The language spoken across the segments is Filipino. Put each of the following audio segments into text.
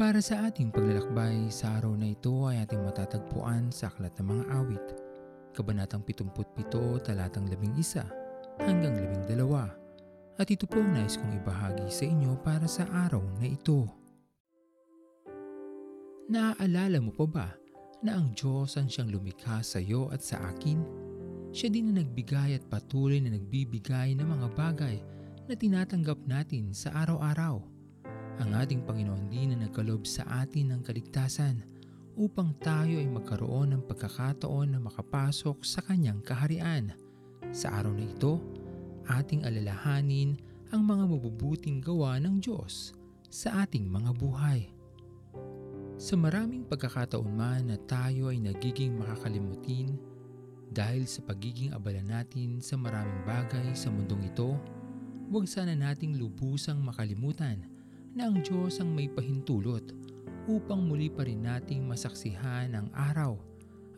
Para sa ating paglalakbay sa araw na ito ay ating matatagpuan sa Aklat ng Mga Awit, Kabanatang 77, Talatang 11 hanggang 12. At ito po ang nais kong ibahagi sa inyo para sa araw na ito. Naaalala mo pa ba na ang Diyos ang siyang lumikha sa iyo at sa akin? Siya din na nagbigay at patuloy na nagbibigay ng mga bagay na tinatanggap natin sa araw-araw. Ang ating Panginoon din na nagkalob sa atin ng kaligtasan upang tayo ay magkaroon ng pagkakataon na makapasok sa kanyang kaharian. Sa araw na ito, ating alalahanin ang mga mabubuting gawa ng Diyos sa ating mga buhay. Sa maraming pagkakataon man na tayo ay nagiging makakalimutin dahil sa pagiging abala natin sa maraming bagay sa mundong ito, huwag sana nating lubusang makalimutan na ang Diyos ang may pahintulot upang muli pa rin nating masaksihan ang araw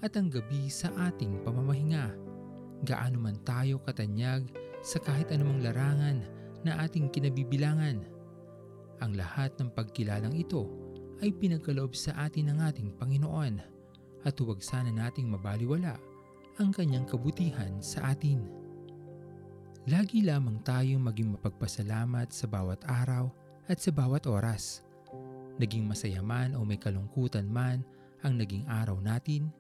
at ang gabi sa ating pamamahinga. Gaano man tayo katanyag sa kahit anumang larangan na ating kinabibilangan. Ang lahat ng pagkilalang ito ay pinagkaloob sa atin ng ating Panginoon at huwag sana nating mabaliwala ang kanyang kabutihan sa atin. Lagi lamang tayong maging mapagpasalamat sa bawat araw at sa bawat oras. Naging masaya man o may kalungkutan man ang naging araw natin,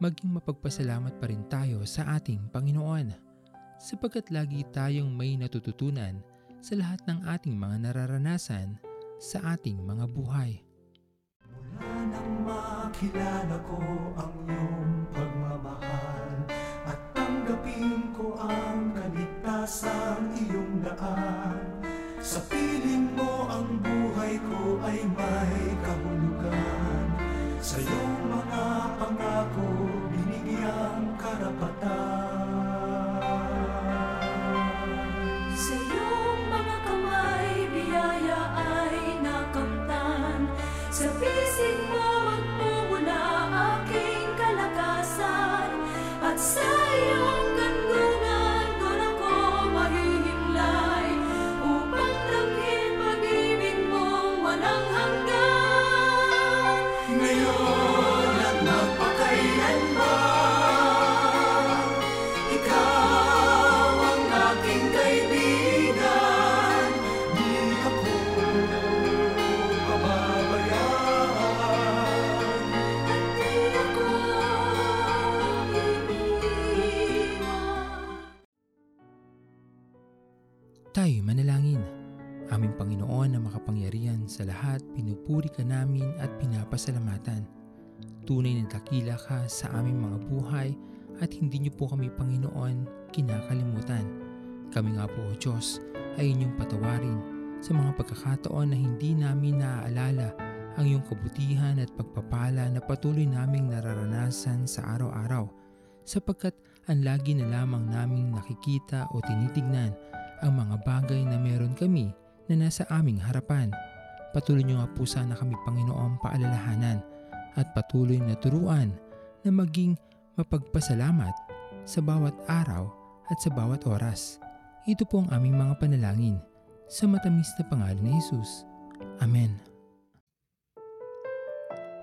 maging mapagpasalamat pa rin tayo sa ating Panginoon sapagkat lagi tayong may natututunan sa lahat ng ating mga nararanasan sa ating mga buhay. Mula nang makilala ko ang iyong pagmamahal At tanggapin ko ang kaligtasang iyong daan Sa piling ang buhay ko ay may kahulugan Sa iyong mga pangako binigyang karapatan Sa iyong mga kamay, biyaya ay nakamtan. Sa pisig mo magmumula aking kalakasan. At sa manalangin. Aming Panginoon na makapangyarihan sa lahat, pinupuri ka namin at pinapasalamatan. Tunay na dakila ka sa aming mga buhay at hindi niyo po kami Panginoon kinakalimutan. Kami nga po o Diyos ay inyong patawarin sa mga pagkakataon na hindi namin naaalala ang iyong kabutihan at pagpapala na patuloy naming nararanasan sa araw-araw sapagkat ang lagi na lamang naming nakikita o tinitignan ang mga bagay na meron kami na nasa aming harapan. Patuloy niyo nga po sana kami Panginoon paalalahanan at patuloy na turuan na maging mapagpasalamat sa bawat araw at sa bawat oras. Ito po ang aming mga panalangin sa matamis na pangalan ni Jesus. Amen.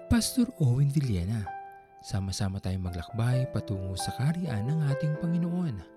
Pastor Owen Villena, sama-sama tayong maglakbay patungo sa kariyan ng ating Panginoon.